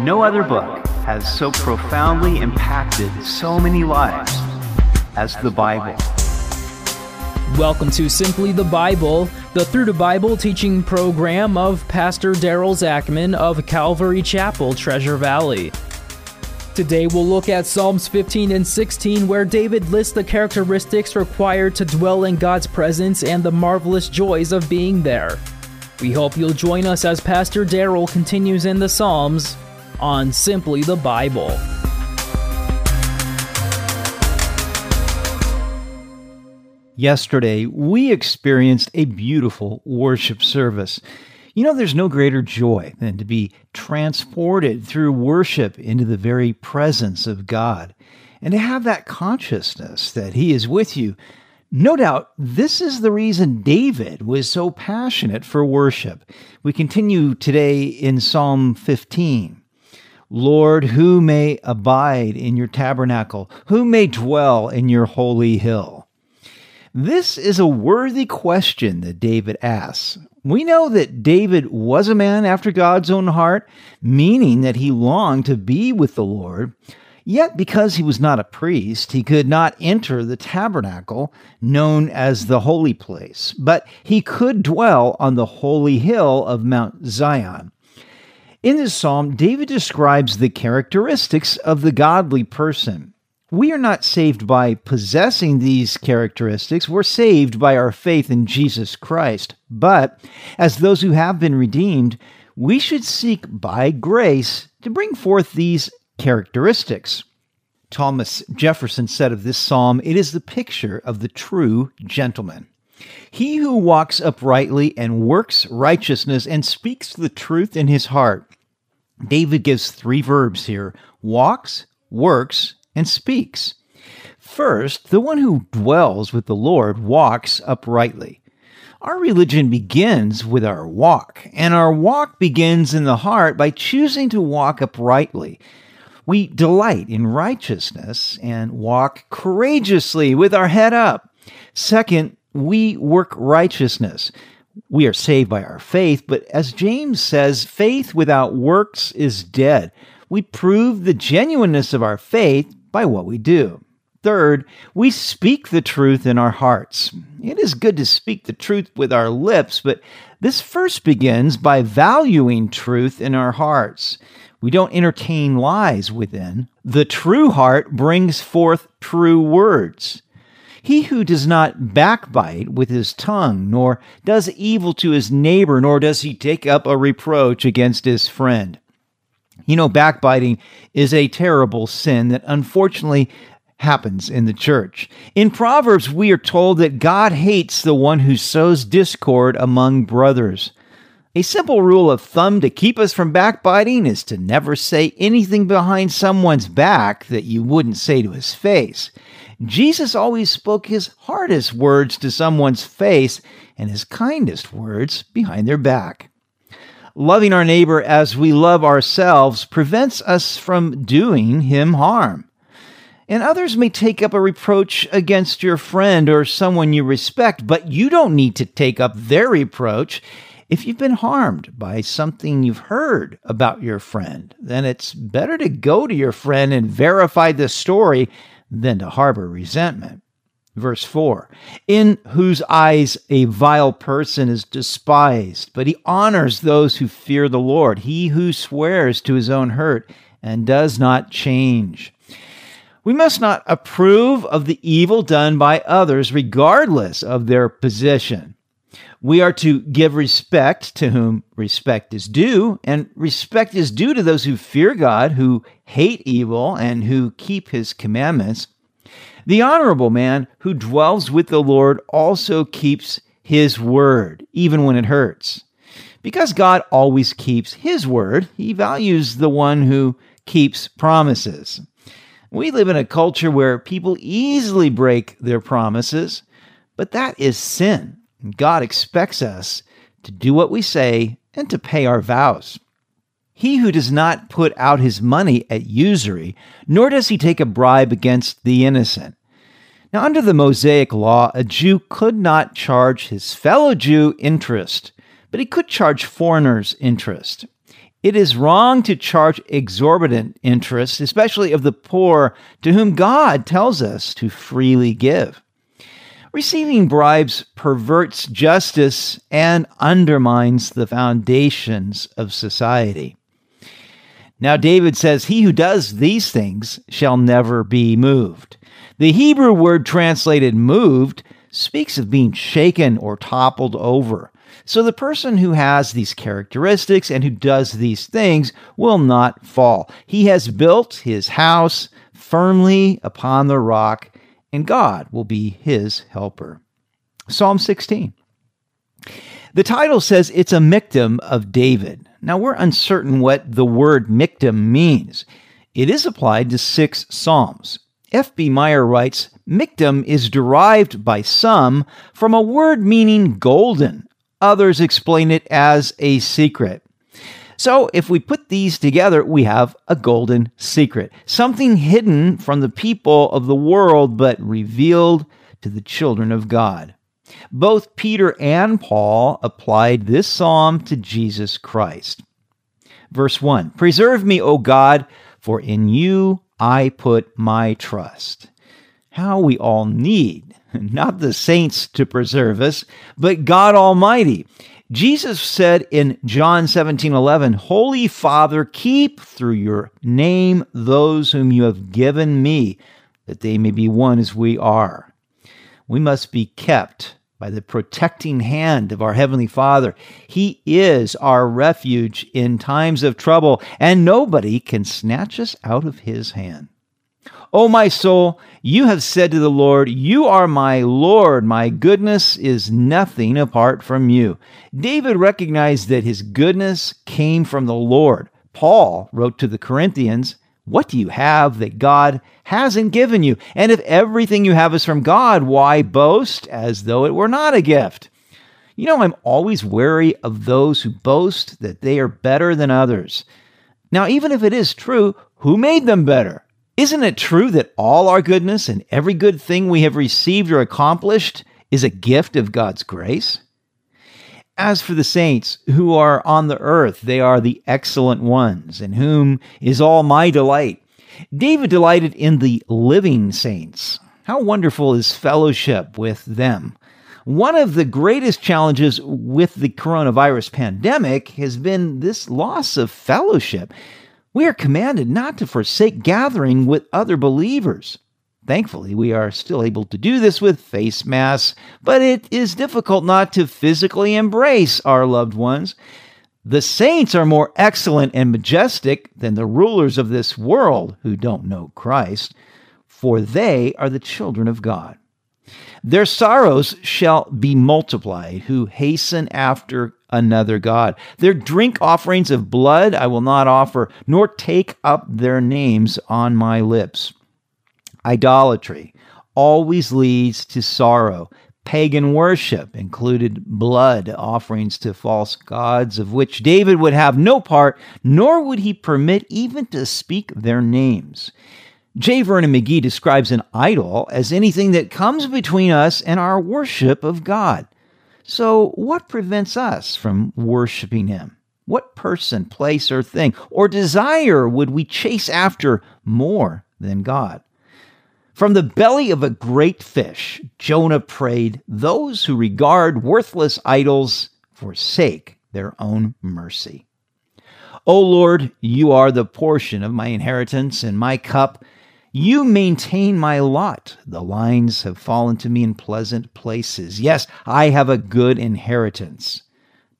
No other book has so profoundly impacted so many lives as the Bible. Welcome to Simply the Bible, the Through the Bible teaching program of Pastor Daryl Zachman of Calvary Chapel, Treasure Valley. Today we'll look at Psalms 15 and 16, where David lists the characteristics required to dwell in God's presence and the marvelous joys of being there. We hope you'll join us as Pastor Daryl continues in the Psalms on Simply the Bible. Yesterday, we experienced a beautiful worship service. You know, there's no greater joy than to be transported through worship into the very presence of God and to have that consciousness that He is with you. No doubt, this is the reason David was so passionate for worship. We continue today in Psalm 15. Lord, who may abide in your tabernacle? Who may dwell in your holy hill? This is a worthy question that David asks. We know that David was a man after God's own heart, meaning that he longed to be with the Lord. Yet, because he was not a priest, he could not enter the tabernacle known as the holy place, but he could dwell on the holy hill of Mount Zion. In this psalm, David describes the characteristics of the godly person. We are not saved by possessing these characteristics. We're saved by our faith in Jesus Christ. But as those who have been redeemed, we should seek by grace to bring forth these characteristics. Thomas Jefferson said of this psalm, it is the picture of the true gentleman. He who walks uprightly and works righteousness and speaks the truth in his heart. David gives three verbs here walks, works, and speaks. First, the one who dwells with the Lord walks uprightly. Our religion begins with our walk, and our walk begins in the heart by choosing to walk uprightly. We delight in righteousness and walk courageously with our head up. Second, we work righteousness. We are saved by our faith, but as James says, faith without works is dead. We prove the genuineness of our faith by what we do. Third, we speak the truth in our hearts. It is good to speak the truth with our lips, but this first begins by valuing truth in our hearts. We don't entertain lies within. The true heart brings forth true words. He who does not backbite with his tongue, nor does evil to his neighbor, nor does he take up a reproach against his friend. You know, backbiting is a terrible sin that unfortunately happens in the church. In Proverbs, we are told that God hates the one who sows discord among brothers. A simple rule of thumb to keep us from backbiting is to never say anything behind someone's back that you wouldn't say to his face. Jesus always spoke his hardest words to someone's face and his kindest words behind their back loving our neighbor as we love ourselves prevents us from doing him harm. And others may take up a reproach against your friend or someone you respect, but you don't need to take up their reproach. If you've been harmed by something you've heard about your friend, then it's better to go to your friend and verify the story than to harbor resentment. Verse 4 In whose eyes a vile person is despised, but he honors those who fear the Lord, he who swears to his own hurt and does not change. We must not approve of the evil done by others, regardless of their position. We are to give respect to whom respect is due, and respect is due to those who fear God, who hate evil, and who keep his commandments. The honorable man who dwells with the Lord also keeps his word, even when it hurts. Because God always keeps his word, he values the one who keeps promises. We live in a culture where people easily break their promises, but that is sin. God expects us to do what we say and to pay our vows. He who does not put out his money at usury, nor does he take a bribe against the innocent, now, under the Mosaic law, a Jew could not charge his fellow Jew interest, but he could charge foreigners interest. It is wrong to charge exorbitant interest, especially of the poor to whom God tells us to freely give. Receiving bribes perverts justice and undermines the foundations of society. Now, David says, He who does these things shall never be moved. The Hebrew word translated moved speaks of being shaken or toppled over. So the person who has these characteristics and who does these things will not fall. He has built his house firmly upon the rock, and God will be his helper. Psalm 16. The title says it's a Michtam of David. Now we're uncertain what the word Michtam means. It is applied to six Psalms. F.B. Meyer writes Michtam is derived by some from a word meaning golden. Others explain it as a secret. So, if we put these together, we have a golden secret, something hidden from the people of the world, but revealed to the children of God. Both Peter and Paul applied this psalm to Jesus Christ. Verse 1 Preserve me, O God, for in you I put my trust. How we all need not the saints to preserve us, but God Almighty. Jesus said in John 17 11, Holy Father, keep through your name those whom you have given me, that they may be one as we are. We must be kept by the protecting hand of our Heavenly Father. He is our refuge in times of trouble, and nobody can snatch us out of His hand. O my soul, you have said to the Lord, You are my Lord. My goodness is nothing apart from you. David recognized that his goodness came from the Lord. Paul wrote to the Corinthians, What do you have that God hasn't given you? And if everything you have is from God, why boast as though it were not a gift? You know, I'm always wary of those who boast that they are better than others. Now, even if it is true, who made them better? Isn't it true that all our goodness and every good thing we have received or accomplished is a gift of God's grace? As for the saints who are on the earth, they are the excellent ones, in whom is all my delight. David delighted in the living saints. How wonderful is fellowship with them. One of the greatest challenges with the coronavirus pandemic has been this loss of fellowship. We are commanded not to forsake gathering with other believers. Thankfully, we are still able to do this with face masks, but it is difficult not to physically embrace our loved ones. The saints are more excellent and majestic than the rulers of this world who don't know Christ, for they are the children of God. Their sorrows shall be multiplied who hasten after another God. Their drink offerings of blood I will not offer, nor take up their names on my lips. Idolatry always leads to sorrow. Pagan worship included blood offerings to false gods, of which David would have no part, nor would he permit even to speak their names. J. Vernon McGee describes an idol as anything that comes between us and our worship of God. So, what prevents us from worshiping Him? What person, place, or thing, or desire would we chase after more than God? From the belly of a great fish, Jonah prayed, Those who regard worthless idols forsake their own mercy. O Lord, you are the portion of my inheritance and my cup. You maintain my lot. The lines have fallen to me in pleasant places. Yes, I have a good inheritance.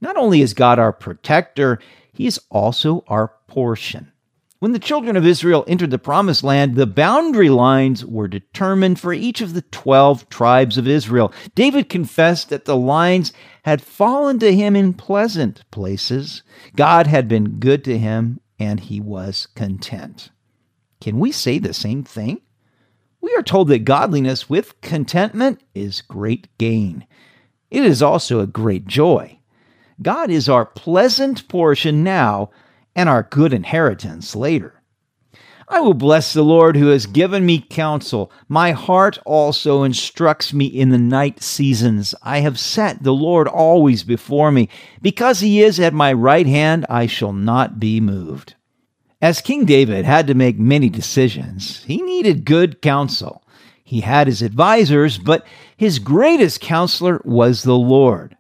Not only is God our protector, He is also our portion. When the children of Israel entered the promised land, the boundary lines were determined for each of the 12 tribes of Israel. David confessed that the lines had fallen to him in pleasant places. God had been good to him, and he was content. Can we say the same thing? We are told that godliness with contentment is great gain. It is also a great joy. God is our pleasant portion now and our good inheritance later. I will bless the Lord who has given me counsel. My heart also instructs me in the night seasons. I have set the Lord always before me. Because he is at my right hand, I shall not be moved. As King David had to make many decisions, he needed good counsel. He had his advisors, but his greatest counselor was the Lord.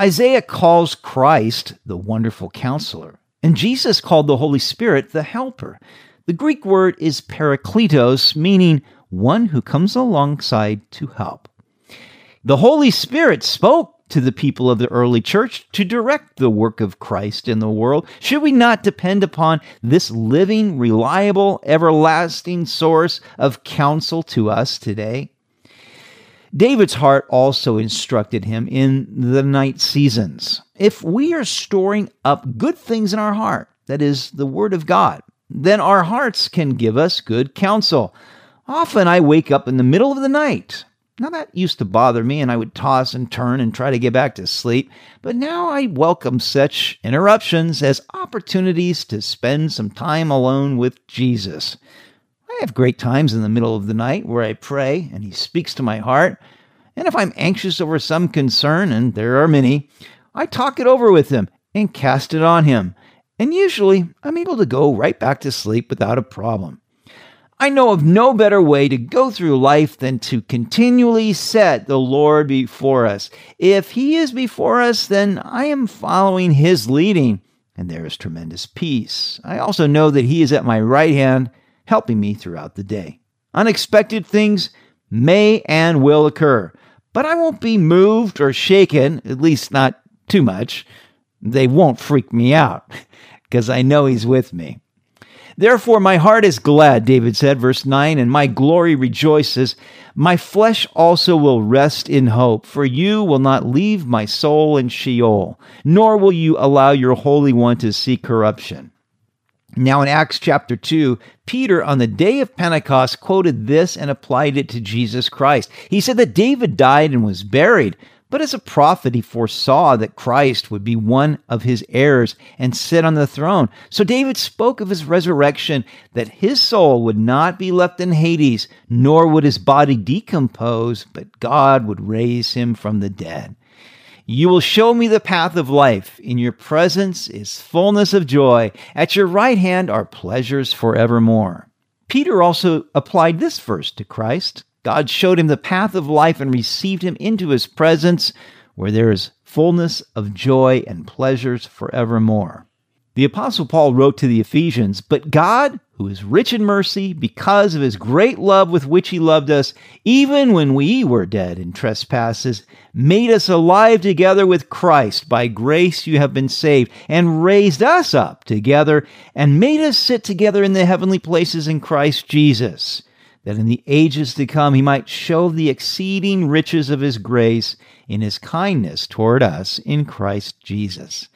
Isaiah calls Christ the wonderful counselor, and Jesus called the Holy Spirit the helper. The Greek word is parakletos, meaning one who comes alongside to help. The Holy Spirit spoke to the people of the early church to direct the work of Christ in the world. Should we not depend upon this living, reliable, everlasting source of counsel to us today? David's heart also instructed him in the night seasons. If we are storing up good things in our heart, that is, the Word of God, then our hearts can give us good counsel. Often I wake up in the middle of the night. Now that used to bother me, and I would toss and turn and try to get back to sleep, but now I welcome such interruptions as opportunities to spend some time alone with Jesus. I have great times in the middle of the night where I pray and He speaks to my heart. And if I'm anxious over some concern, and there are many, I talk it over with Him and cast it on Him and usually I'm able to go right back to sleep without a problem. I know of no better way to go through life than to continually set the Lord before us. If He is before us, then I am following His leading, and there is tremendous peace. I also know that He is at my right hand, helping me throughout the day. Unexpected things may and will occur, but I won't be moved or shaken, at least not too much. They won't freak me out because I know he's with me. Therefore, my heart is glad, David said, verse 9, and my glory rejoices. My flesh also will rest in hope, for you will not leave my soul in Sheol, nor will you allow your Holy One to see corruption. Now, in Acts chapter 2, Peter, on the day of Pentecost, quoted this and applied it to Jesus Christ. He said that David died and was buried but as a prophet, he foresaw that Christ would be one of his heirs and sit on the throne. So David spoke of his resurrection, that his soul would not be left in Hades, nor would his body decompose, but God would raise him from the dead. You will show me the path of life. In your presence is fullness of joy. At your right hand are pleasures forevermore. Peter also applied this verse to Christ. God showed him the path of life and received him into his presence, where there is fullness of joy and pleasures forevermore. The Apostle Paul wrote to the Ephesians, But God, who is rich in mercy, because of his great love with which he loved us, even when we were dead in trespasses, made us alive together with Christ. By grace you have been saved, and raised us up together, and made us sit together in the heavenly places in Christ Jesus that in the ages to come he might show the exceeding riches of his grace in his kindness toward us in Christ Jesus.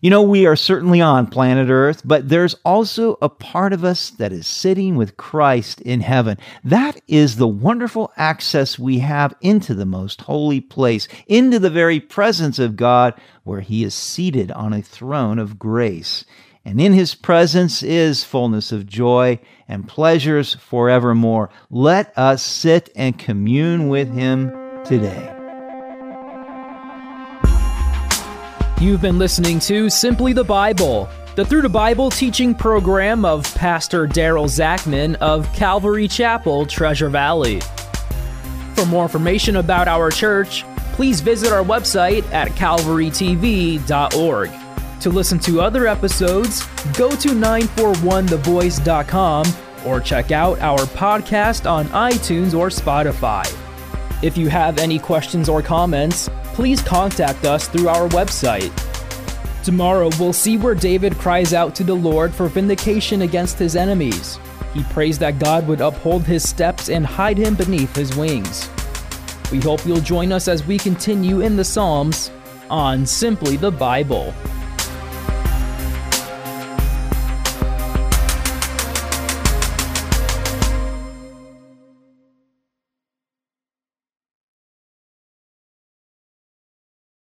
You know, we are certainly on planet Earth, but there's also a part of us that is sitting with Christ in heaven. That is the wonderful access we have into the most holy place, into the very presence of God, where he is seated on a throne of grace and in his presence is fullness of joy and pleasures forevermore. Let us sit and commune with him today. You've been listening to Simply the Bible, the Through the Bible teaching program of Pastor Daryl Zachman of Calvary Chapel, Treasure Valley. For more information about our church, please visit our website at calvarytv.org. To listen to other episodes, go to 941thevoice.com or check out our podcast on iTunes or Spotify. If you have any questions or comments, please contact us through our website. Tomorrow, we'll see where David cries out to the Lord for vindication against his enemies. He prays that God would uphold his steps and hide him beneath his wings. We hope you'll join us as we continue in the Psalms on Simply the Bible.